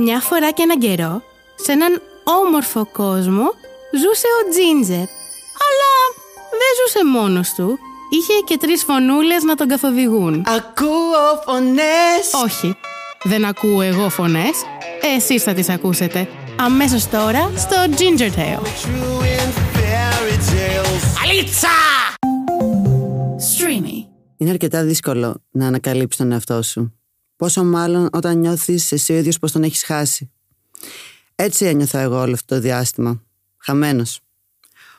Μια φορά και έναν καιρό, σε έναν όμορφο κόσμο, ζούσε ο Τζίντζερ. Αλλά δεν ζούσε μόνος του. Είχε και τρεις φωνούλες να τον καθοδηγούν. Ακούω φωνές Όχι, δεν ακούω εγώ φωνές. Εσείς θα τις ακούσετε. Αμέσως τώρα στο Ginger Tale. True in fairy tales Αλίτσα! Streamy. Είναι αρκετά δύσκολο να ανακαλύψει τον εαυτό σου. Πόσο μάλλον όταν νιώθεις εσύ ο ίδιος πως τον έχεις χάσει. Έτσι ένιωθα εγώ όλο αυτό το διάστημα. Χαμένος.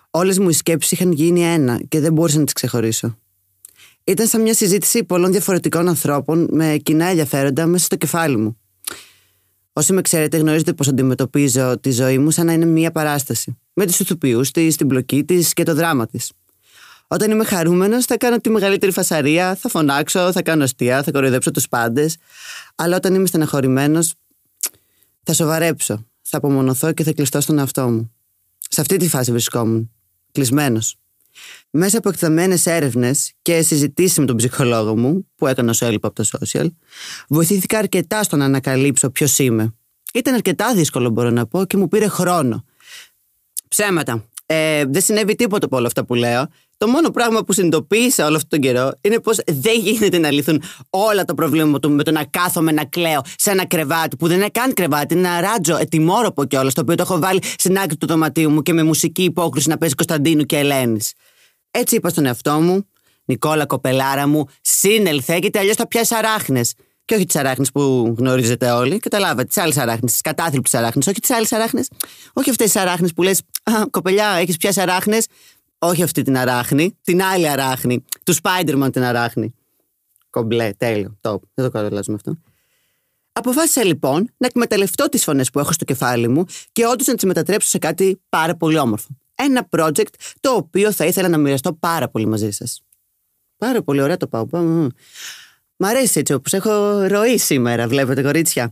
Όλες μου οι σκέψεις είχαν γίνει ένα και δεν μπορούσα να τις ξεχωρίσω. Ήταν σαν μια συζήτηση πολλών διαφορετικών ανθρώπων με κοινά ενδιαφέροντα μέσα στο κεφάλι μου. Όσοι με ξέρετε, γνωρίζετε πως αντιμετωπίζω τη ζωή μου σαν να είναι μια παράσταση. Με τους ηθοποιούς της, την πλοκή της και το δράμα της. Όταν είμαι χαρούμενος, θα κάνω τη μεγαλύτερη φασαρία, θα φωνάξω, θα κάνω αστεία, θα κοροϊδέψω τους πάντες. Αλλά όταν είμαι στεναχωρημένος, θα σοβαρέψω, θα απομονωθώ και θα κλειστώ στον εαυτό μου. Σε αυτή τη φάση βρισκόμουν. Κλεισμένος. Μέσα από εκταμένε έρευνες και συζητήσεις με τον ψυχολόγο μου, που έκανα όσο έλειπα από το social, βοηθήθηκα αρκετά στο να ανακαλύψω ποιος είμαι. Ήταν αρκετά δύσκολο, μπορώ να πω, και μου πήρε χρόνο. Ψέματα. Ε, δεν συνέβη τίποτα από όλα αυτά που λέω. Το μόνο πράγμα που συνειδητοποίησα όλο αυτόν τον καιρό είναι πως δεν γίνεται να λυθούν όλα τα προβλήματα μου με το να κάθομαι να κλαίω σε ένα κρεβάτι που δεν είναι καν κρεβάτι, είναι ένα ράτζο ετοιμόρροπο κιόλας, το οποίο το έχω βάλει στην άκρη του δωματίου μου και με μουσική υπόκριση να παίζει Κωνσταντίνου και Ελένης. Έτσι είπα στον εαυτό μου, Νικόλα κοπελάρα μου, σύνελθε γιατί αλλιώς θα πιάσει αράχνες. Και όχι τις αράχνες που γνωρίζετε όλοι. Καταλάβατε, τις άλλες αράχνες, τις κατάθλιπτε αράχνες. Όχι τις άλλες αράχνες. Όχι αυτές τις αράχνες που λες, κοπελιά, έχεις πιάσει αράχνες. Όχι αυτή την αράχνη, την άλλη αράχνη. Του Spider-Man την αράχνη. Κομπλέ, τέλειο. Top. Δεν το καρολάζουμε αυτό. Αποφάσισα λοιπόν να εκμεταλλευτώ τις φωνές που έχω στο κεφάλι μου και όντως να τις μετατρέψω σε κάτι πάρα πολύ όμορφο. Ένα project το οποίο θα ήθελα να μοιραστώ πάρα πολύ μαζί σας. Πάρα πολύ ωραία το πάω. Μ. Μ' αρέσει έτσι όπως έχω ροή σήμερα, βλέπετε κορίτσια.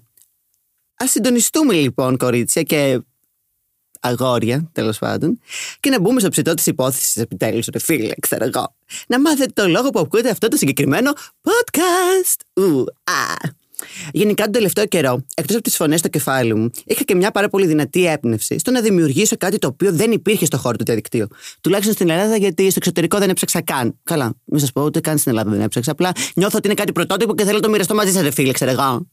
Α συντονιστούμε λοιπόν, κορίτσια, και αγόρια, τέλος πάντων, και να μπούμε στο ψητό της υπόθεσης επιτέλους, ρε φίλε, ξέρω εγώ. Να μάθετε το λόγο που ακούτε αυτό το συγκεκριμένο podcast. Ου, α. Γενικά τον τελευταίο καιρό, εκτός από τις φωνές στο κεφάλι μου, είχα και μια πάρα πολύ δυνατή έμπνευση στο να δημιουργήσω κάτι το οποίο δεν υπήρχε στο χώρο του διαδικτύου. Τουλάχιστον στην Ελλάδα, γιατί στο εξωτερικό δεν έψαξα καν. Καλά, μην σας πω, ούτε καν στην Ελλάδα δεν έψαξα. Απλά νιώθω ότι είναι κάτι πρωτότυπο και θέλω να το μοιραστώ μαζί σας, ρε φίλε, ξέρω εγώ.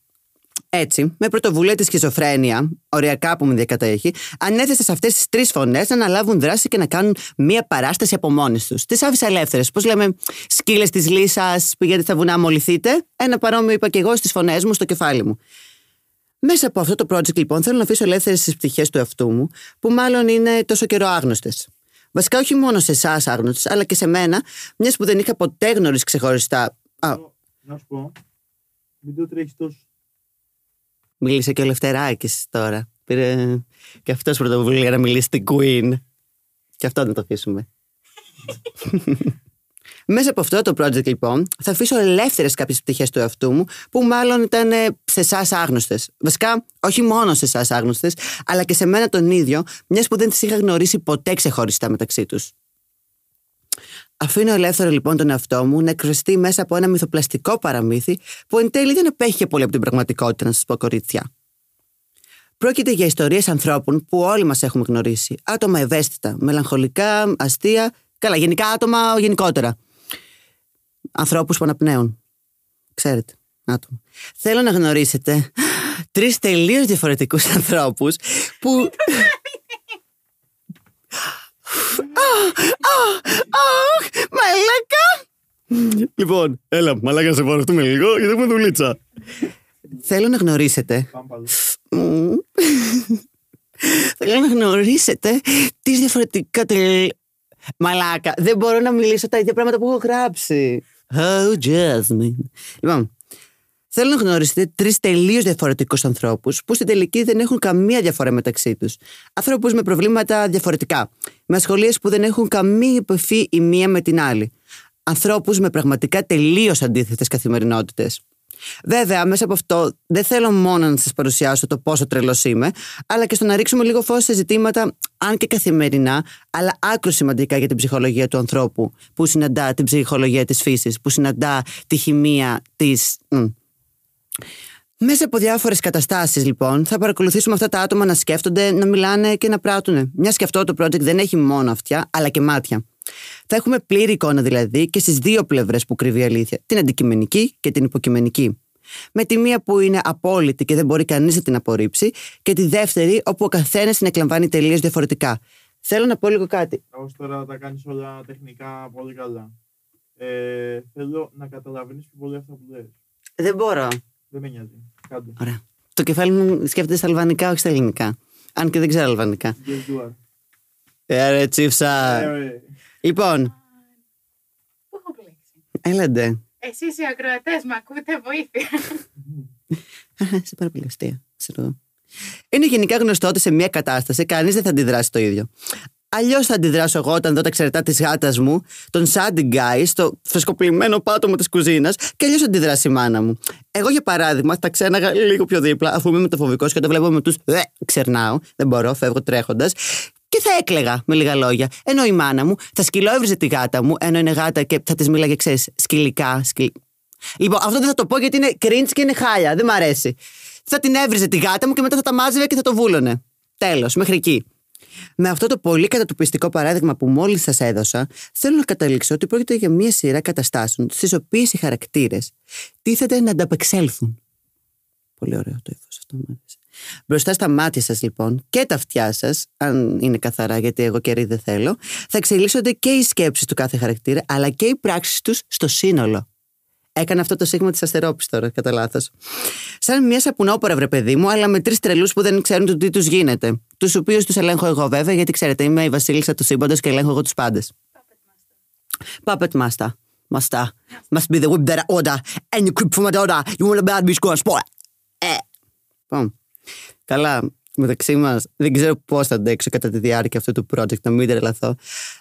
Έτσι, με πρωτοβουλία της σχιζοφρένεια, οριακά που με διακατέχει, ανέθεσα σε αυτές τις τρεις φωνές να αναλάβουν δράση και να κάνουν μία παράσταση από μόνες τους. Τις άφησα ελεύθερες. Πώς λέμε, σκύλες της λύσας, πηγαίνετε στα βουνά, μολυθείτε. Ένα παρόμοιο είπα και εγώ στις φωνές μου, στο κεφάλι μου. Μέσα από αυτό το project, λοιπόν, θέλω να αφήσω ελεύθερες τις πτυχές του εαυτού μου, που μάλλον είναι τόσο καιρό άγνωστες. Βασικά, όχι μόνο σε εσάς άγνωστες, αλλά και σε μένα, μιας που δεν είχα ποτέ γνωρίσει ξεχωριστά. Α, Να σου πω, μην το τρέχεις τόσο. Μίλησε και ο Λευτεράκης τώρα. Πήρε και αυτός πρωτοβουλία να μιλήσει στην Queen. Και αυτό να το αφήσουμε. Μέσα από αυτό το project λοιπόν θα αφήσω ελεύθερες κάποιες πτυχές του εαυτού μου που μάλλον ήταν ε, σε εσάς άγνωστες. Βασικά, όχι μόνο σε εσάς άγνωστες, αλλά και σε μένα τον ίδιο, μιας που δεν τις είχα γνωρίσει ποτέ ξεχωριστά μεταξύ τους. Αφήνω ελεύθερο λοιπόν τον εαυτό μου να εκφραστεί μέσα από ένα μυθοπλαστικό παραμύθι που εν τέλει δεν απέχει και πολύ από την πραγματικότητα, να σας πω κορίτσια. Πρόκειται για ιστορίες ανθρώπων που όλοι μας έχουμε γνωρίσει. Άτομα ευαίσθητα, μελαγχολικά, αστεία, καλά, γενικά άτομα γενικότερα. Ανθρώπους που αναπνέουν. Ξέρετε, άτομα. Θέλω να γνωρίσετε τρεις τελείως διαφορετικούς ανθρώπους που. Αχ, μαλάκα! Λοιπόν, έλα, μαλάκα σε πορευτούμε λίγο γιατί έχουμε δουλίτσα. Θέλω να γνωρίσετε. Πάμε πάλι. Μμμ. Θέλω να γνωρίσετε τις διαφορετικά τελ... Μαλάκα, δεν μπορώ να μιλήσω τα ίδια πράγματα που έχω γράψει. Oh, Jasmine. Λοιπόν, θέλω να γνωρίσετε τρεις τελείως διαφορετικούς ανθρώπους που στην τελική δεν έχουν καμία διαφορά μεταξύ τους. Ανθρώπους με προβλήματα διαφορετικά. Με ασχολίες που δεν έχουν καμία επαφή η μία με την άλλη. Ανθρώπους με πραγματικά τελείως αντίθετες καθημερινότητες. Βέβαια, μέσα από αυτό δεν θέλω μόνο να σας παρουσιάσω το πόσο τρελός είμαι, αλλά και στο να ρίξουμε λίγο φως σε ζητήματα, αν και καθημερινά, αλλά άκρο σημαντικά για την ψυχολογία του ανθρώπου, που συναντά την ψυχολογία της φύσης, που συναντά τη χημεία της. Μέσα από διάφορες καταστάσεις, λοιπόν, θα παρακολουθήσουμε αυτά τα άτομα να σκέφτονται, να μιλάνε και να πράττουν. Μια και αυτό το project δεν έχει μόνο αυτιά, αλλά και μάτια. Θα έχουμε πλήρη εικόνα δηλαδή και στις δύο πλευρές που κρύβει η αλήθεια. Την αντικειμενική και την υποκειμενική. Με τη μία που είναι απόλυτη και δεν μπορεί κανείς να την απορρίψει, και τη δεύτερη όπου ο καθένας την εκλαμβάνει τελείως διαφορετικά. Θέλω να πω λίγο κάτι. Ω τώρα τα κάνεις όλα τεχνικά πολύ καλά. Ε, θέλω να καταλαβαίνεις πιο πολύ αυτά που λες. Δεν μπορώ. Δεν με νοιάζει. Κάντε. Ωραία. Το κεφάλι μου σκέφτεται στα αλβανικά, όχι στα ελληνικά. Αν και δεν ξέρω αλβανικά. Yes, you are. Ε, ρε, τσίφσα. Ε, ρε. Λοιπόν, Πού έχω μπλέξει. έλαντε. Εσείς οι ακροατές με ακούτε βοήθεια. σε πάρα πολύ αστεία. ξέρω. Είναι γενικά γνωστό ότι σε μια κατάσταση κανείς δεν θα αντιδράσει το ίδιο. Αλλιώς θα αντιδράσω εγώ όταν δω τα εξαιρετά της γάτας μου, τον Sandy Guy, στο φρεσκοπλημένο πάτωμα της κουζίνας, και αλλιώς αντιδράσει η μάνα μου. Εγώ, για παράδειγμα, θα ξέναγα λίγο πιο δίπλα, αφού είμαι μεταφοβικός και όταν βλέπω με τους. Ε, ξερνάω, δεν μπορώ, φεύγω τρέχοντας. Και θα έκλεγα με λίγα λόγια. Ενώ η μάνα μου θα σκυλόευριζε τη γάτα μου, ενώ είναι γάτα και θα της μίλαγε, ξέρεις, σκυλικά. Σκυλ... Λοιπόν, αυτό δεν θα το πω γιατί είναι cringe και είναι χάλια. Δεν μ' αρέσει. Θα την έβριζε τη γάτα μου και μετά θα τα μάζευε και θα το βούλωνε. Τέλος, μέχρι εκεί. Με αυτό το πολύ κατατοπιστικό παράδειγμα που μόλις σας έδωσα, θέλω να καταλήξω ότι πρόκειται για μία σειρά καταστάσεων στις οποίες οι χαρακτήρες τίθεται να ανταπεξέλθουν. Πολύ ωραίο το ύφος αυτό μου άρεσε. Μπροστά στα μάτια σας, λοιπόν, και τα αυτιά σας, αν είναι καθαρά, γιατί εγώ κερί δεν θέλω, θα εξελίσσονται και οι σκέψεις του κάθε χαρακτήρα, αλλά και οι πράξεις τους στο σύνολο. Έκανα αυτό το σίγμα της αστερόπης τώρα, κατά λάθος. Σαν μια σαπουνόπορα, βρε παιδί μου, αλλά με τρεις τρελούς που δεν ξέρουν το τι τους γίνεται. Τους οποίους τους ελέγχω εγώ, βέβαια, γιατί ξέρετε, είμαι η Βασίλισσα του σύμπαντος και ελέγχω εγώ τους πάντες. Puppet Master. Master. Must be the whip that I order. And you creep from my daughter. You want a bad bitch go and spoil. Ε. Λοιπόν. Καλά, μεταξύ μας, δεν ξέρω πώς θα αντέξω κατά τη διάρκεια αυτού του project, να μην τρελαθώ.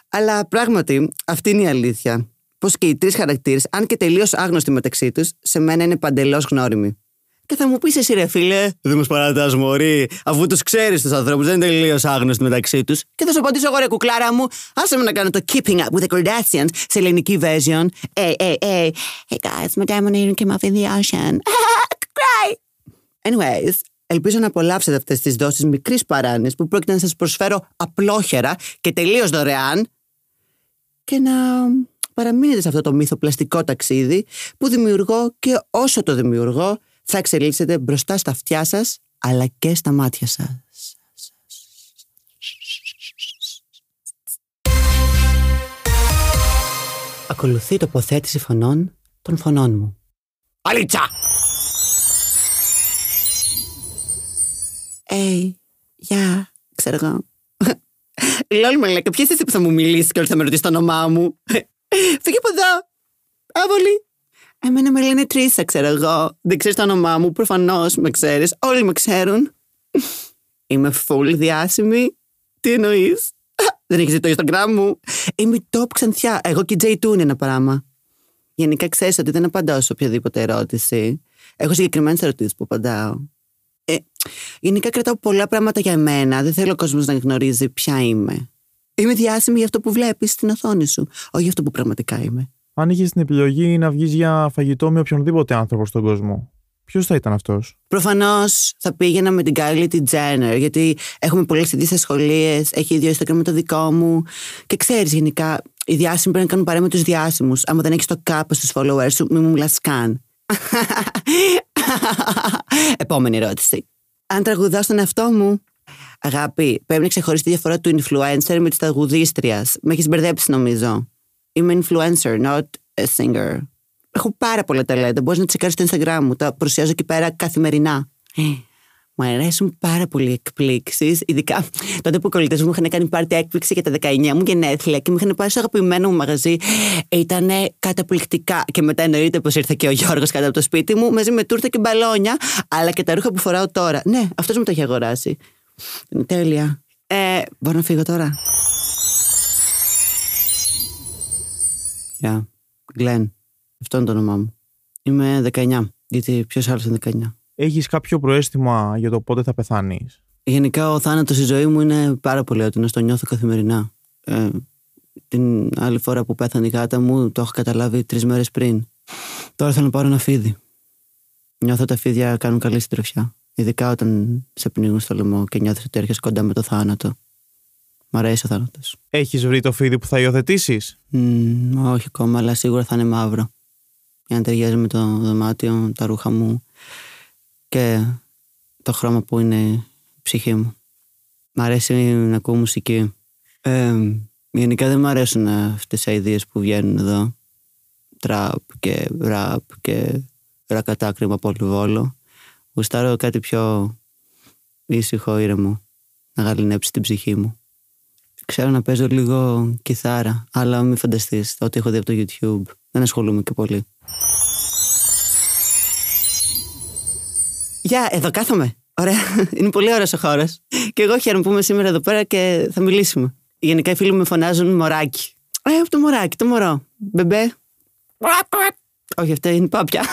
Αλλά πράγματι, αυτή είναι η αλήθεια. Πως και οι τρεις χαρακτήρες, αν και τελείως άγνωστοι μεταξύ τους, σε μένα είναι παντελώς γνώριμοι. Και θα μου πεις εσύ, ρε φίλε, δεν μας παρατάς, Μωρή, αφού τους ξέρεις τους ανθρώπους, δεν είναι τελείως άγνωστοι μεταξύ τους. Και θα σου απαντήσω εγώ, ρε κουκλάρα μου, άσε με να κάνω το Keeping Up with the Kardashians σε ελληνική version. Hey, hey, hey, hey guys, my diamond earring came off in the ocean. Cry! Anyways, ελπίζω να απολαύσετε αυτές τις δόσεις μικρής παράνοιας που πρόκειται να σας προσφέρω απλόχερα και τελείως δωρεάν και να παραμείνετε σε αυτό το μυθοπλαστικό ταξίδι που δημιουργώ και όσο το δημιουργώ θα εξελίσσετε μπροστά στα αυτιά σας αλλά και στα μάτια σας. Ακολουθεί τοποθέτηση φωνών των φωνών μου. Αλίτσα! Ε, γεια, ξέρω εγώ. Λόλ μου λέει, ποιος είσαι που θα μου μιλήσεις και όλοι θα με ρωτήσεις το όνομά μου; Φύγε από εδώ. Άβολη. Εμένα με λένε Τρίσα, ξέρω εγώ. Δεν ξέρεις το όνομά μου, προφανώς με ξέρεις. Όλοι με ξέρουν. Είμαι full διάσημη. Τι εννοείς; Δεν έχεις δει το Instagram μου. Είμαι η top ξανθιά. Εγώ και η J2 είναι ένα πράγμα. Γενικά ξέρεις ότι δεν απαντάω σε οποιαδήποτε ερώτηση. Έχω συγκεκριμένες ερωτήσεις που απαντάω. Ε, γενικά κρατάω πολλά πράγματα για μένα. Δεν θέλω ο κόσμος να γνωρίζει ποια είμαι. Είμαι διάσημη για αυτό που βλέπεις στην οθόνη σου, όχι για αυτό που πραγματικά είμαι. Αν είχες την επιλογή να βγεις για φαγητό με οποιονδήποτε άνθρωπο στον κόσμο, ποιος θα ήταν αυτός; Προφανώς θα πήγαινα με την Kylie τη Jenner, γιατί έχουμε πολλές ίδιε ασχολίε, έχει ίδιο Instagram με το δικό μου. Και ξέρεις, γενικά, οι διάσημοι πρέπει να κάνουν παρέα με τους διάσημους. Άμα δεν έχεις το κάπως στου followers σου, μην μου μιλάς καν. Επόμενη ερώτηση. Αν τραγουδάω στον εαυτό μου. Αγάπη, πρέπει να ξεχωρίσει τη διαφορά του influencer με της τραγουδίστριας. Με έχεις μπερδέψει, νομίζω. Είμαι influencer, not a singer. Έχω πάρα πολλά ταλέντα. Μπορείς να τσεκάρεις στο Instagram μου. Τα παρουσιάζω εκεί πέρα καθημερινά. Ε, Μου αρέσουν πάρα πολύ οι εκπλήξεις. Ειδικά τότε που οι κολλητές μου είχαν κάνει πάρτι έκπληξη για τα 19 μου γενέθλια και μου είχαν πάει στο αγαπημένο μου μαγαζί. Ήταν καταπληκτικά. Και μετά εννοείται πως ήρθε και ο Γιώργος κάτω από το σπίτι μου μαζί με τούρτα και μπαλόνια, αλλά και τα ρούχα που φοράω τώρα. Ναι, αυτός μου τα έχει αγοράσει. Είναι τέλεια. Ε, μπορώ να φύγω τώρα; Γεια. Γκλέν. Αυτό είναι το όνομά μου. Είμαι 19. Γιατί ποιος άλλος είναι 19. Έχεις κάποιο προαίσθημα για το πότε θα πεθάνεις; Γενικά ο θάνατος στη ζωή μου είναι πάρα πολύ έντονος, το νιώθω καθημερινά. Ε, την άλλη φορά που πέθανε η γάτα μου το έχω καταλάβει τρεις μέρες πριν. Τώρα θέλω να πάρω ένα φίδι. Νιώθω τα φίδια κάνουν καλή συντροφιά. Ειδικά όταν σε πνίγουν στο λαιμό και νιώθεις ότι έρχεσαι κοντά με το θάνατο. Μ' αρέσει ο θάνατος. Έχεις βρει το φίδι που θα υιοθετήσεις; όχι ακόμα, αλλά σίγουρα θα είναι μαύρο. Για να ταιριάζει με το δωμάτιο, τα ρούχα μου και το χρώμα που είναι η ψυχή μου. Μ' αρέσει να ακούω μουσική. Ε, γενικά δεν μου αρέσουν αυτές οι ιδέε που βγαίνουν εδώ. Τραπ και ραπ και ρακατάκριμα από βόλο. Γουστάρω κάτι πιο ήσυχο, ήρεμο, να γαλινέψει την ψυχή μου. Ξέρω να παίζω λίγο κιθάρα, αλλά μην φανταστείς, ό,τι έχω δει από το YouTube. Δεν ασχολούμαι και πολύ. Γεια, εδώ κάθομαι. Ωραία. Είναι πολύ ωραίος ο χώρος. Και εγώ χαίρομαι που είμαι σήμερα εδώ πέρα και θα μιλήσουμε. Γενικά οι φίλοι μου με φωνάζουν μωράκι. Ε, το μωράκι, το μωρό. Μπεμπέ. Όχι, αυτή είναι πάπια.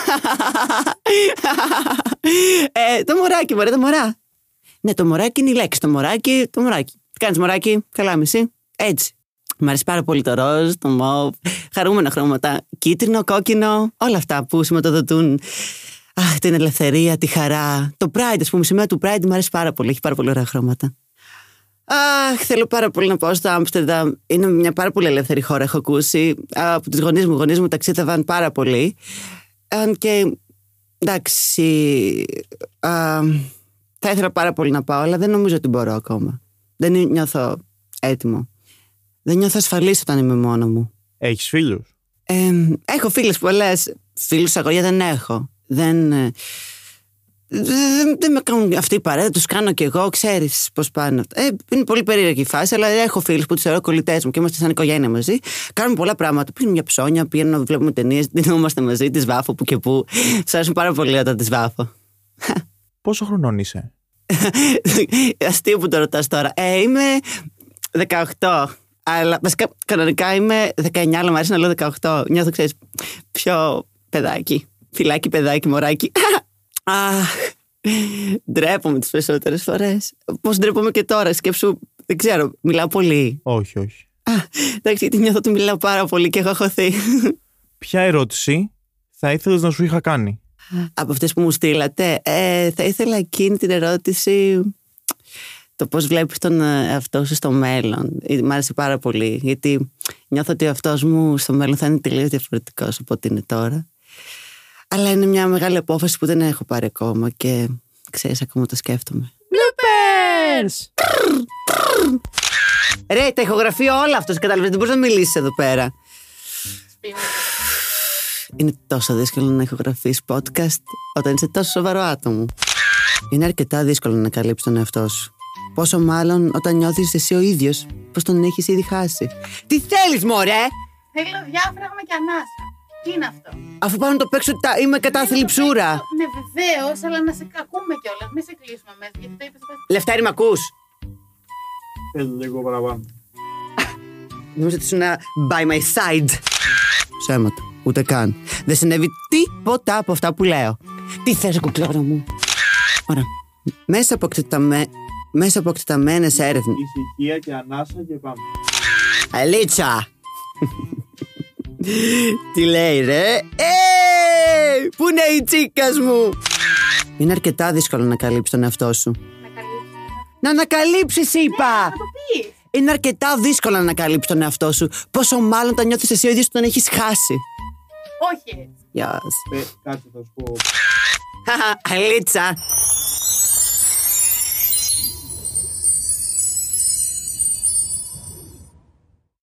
ε, το μωράκι, μωρέ, το μωρά. Ναι, το μωράκι είναι η λέξη. Το μωράκι, το μωράκι. Τι κάνεις, μωράκι, καλά, μισή. Έτσι. Μ' αρέσει πάρα πολύ το ροζ, το μοβ, χαρούμενα χρώματα. Κίτρινο, κόκκινο, όλα αυτά που σηματοδοτούν αχ, την ελευθερία, τη χαρά. Το Pride, ας πούμε, η σημαία του Pride μου αρέσει πάρα πολύ. Έχει πάρα πολύ ωραία χρώματα. Αχ, θέλω πάρα πολύ να πάω στο Άμστερνταμ. Είναι μια πάρα πολύ ελεύθερη χώρα, έχω ακούσει. Από τους γονείς μου, γονείς μου ταξίδευαν πάρα πολύ. Αν και εντάξει. Α, θα ήθελα πάρα πολύ να πάω, αλλά δεν νομίζω ότι μπορώ ακόμα. Δεν νιώθω έτοιμο. Δεν νιώθω ασφαλής όταν είμαι μόνος μου. Έχεις φίλους; Ε, έχω φίλες πολλές. Φίλους αγόρια δεν έχω. Δεν. Ε, Δεν, δεν με κάνουν αυτή η παρέα, τους κάνω κι εγώ, ξέρεις πώς πάνε. Ε, είναι πολύ περίεργη η φάση, αλλά έχω φίλους που τους θεωρώ κολλητές μου και είμαστε σαν οικογένεια μαζί. Κάνουμε πολλά πράγματα. Πίνουμε μια ψώνια, πηγαίνουμε να βλέπουμε ταινίες, δινόμαστε μαζί, τι βάφω που και που. Σ' αρέσουν πάρα πολύ όταν τι βάφω. Πόσο χρονών είσαι; Αστείο που το ρωτάς τώρα. Ε, είμαι 18. Αλλά βασικά κανονικά είμαι 19, αλλά μου αρέσει να λέω 18. Νιώθω, ξέρεις, πιο παιδάκι. Φυλάκι, παιδάκι, μωράκι. Αχ. Ντρέπομαι τις περισσότερες φορές. Πώς ντρέπομαι και τώρα, σκέψου. Δεν ξέρω, μιλάω πολύ. Όχι, όχι. Α, εντάξει, γιατί νιώθω ότι μιλάω πάρα πολύ και έχω χωθεί. Ποια ερώτηση θα ήθελες να σου είχα κάνει; Από αυτές που μου στείλατε, ε, θα ήθελα εκείνη την ερώτηση. Το πώς βλέπεις τον εαυτό σου στο μέλλον. Ε, Μ' άρεσε πάρα πολύ. Γιατί νιώθω ότι ο εαυτό μου στο μέλλον θα είναι τελείως διαφορετικός από ό,τι είναι τώρα. Αλλά είναι μια μεγάλη απόφαση που δεν έχω πάρει ακόμα και ξέρεις, ακόμα το σκέφτομαι. Bloopers! Ρε, τα ηχογραφεί όλα αυτός. Κατάλαβες, δεν μπορείς να μιλήσεις εδώ πέρα. Είναι τόσο δύσκολο να ηχογραφείς podcast όταν είσαι τόσο σοβαρό άτομο. Είναι αρκετά δύσκολο να ανακαλύψει τον εαυτό σου. Πόσο μάλλον όταν νιώθεις εσύ ο ίδιος πως τον έχεις ήδη χάσει. Τι θέλεις, Μωρέ! Θέλω διάφραγμα και ανάσα. Τι είναι αυτό; Αφού πάνω να το παίξω, τα... είμαι κατά θλιψούρα. Ναι, βεβαίως, αλλά να σε ακούμε κιόλας. Μην σε κλείσουμε μέσα, γιατί το είπες. Λευτάρι, μ' ακούς; Θέλω λίγο παραπάνω. Νομίζω ότι ήσουν by my side. Ψέματα. Ούτε καν. Δεν συνέβη τίποτα από αυτά που λέω. Τι θες, κουκλόρα μου; Ωραία. Μέσα από, εκτεταμέ... Μέσα από εκτεταμένες έρευνες... Ησυχία και ανάσα και πάμε. Αλίτσα! Τι λέει ρε; Ε! Πού είναι η τσίκας μου; Είναι αρκετά δύσκολο να καλύψεις τον εαυτό σου Να καλύψεις. Να ανακαλύψεις είπα Να το πεις. Είναι αρκετά δύσκολο να ανακαλύψεις τον εαυτό σου Πόσο μάλλον τα νιώθεις εσύ ο ίδιος που τον έχεις χάσει Όχι έτσι. Γεια σας. Ε, κάτσε θα σου πω. Αλίτσα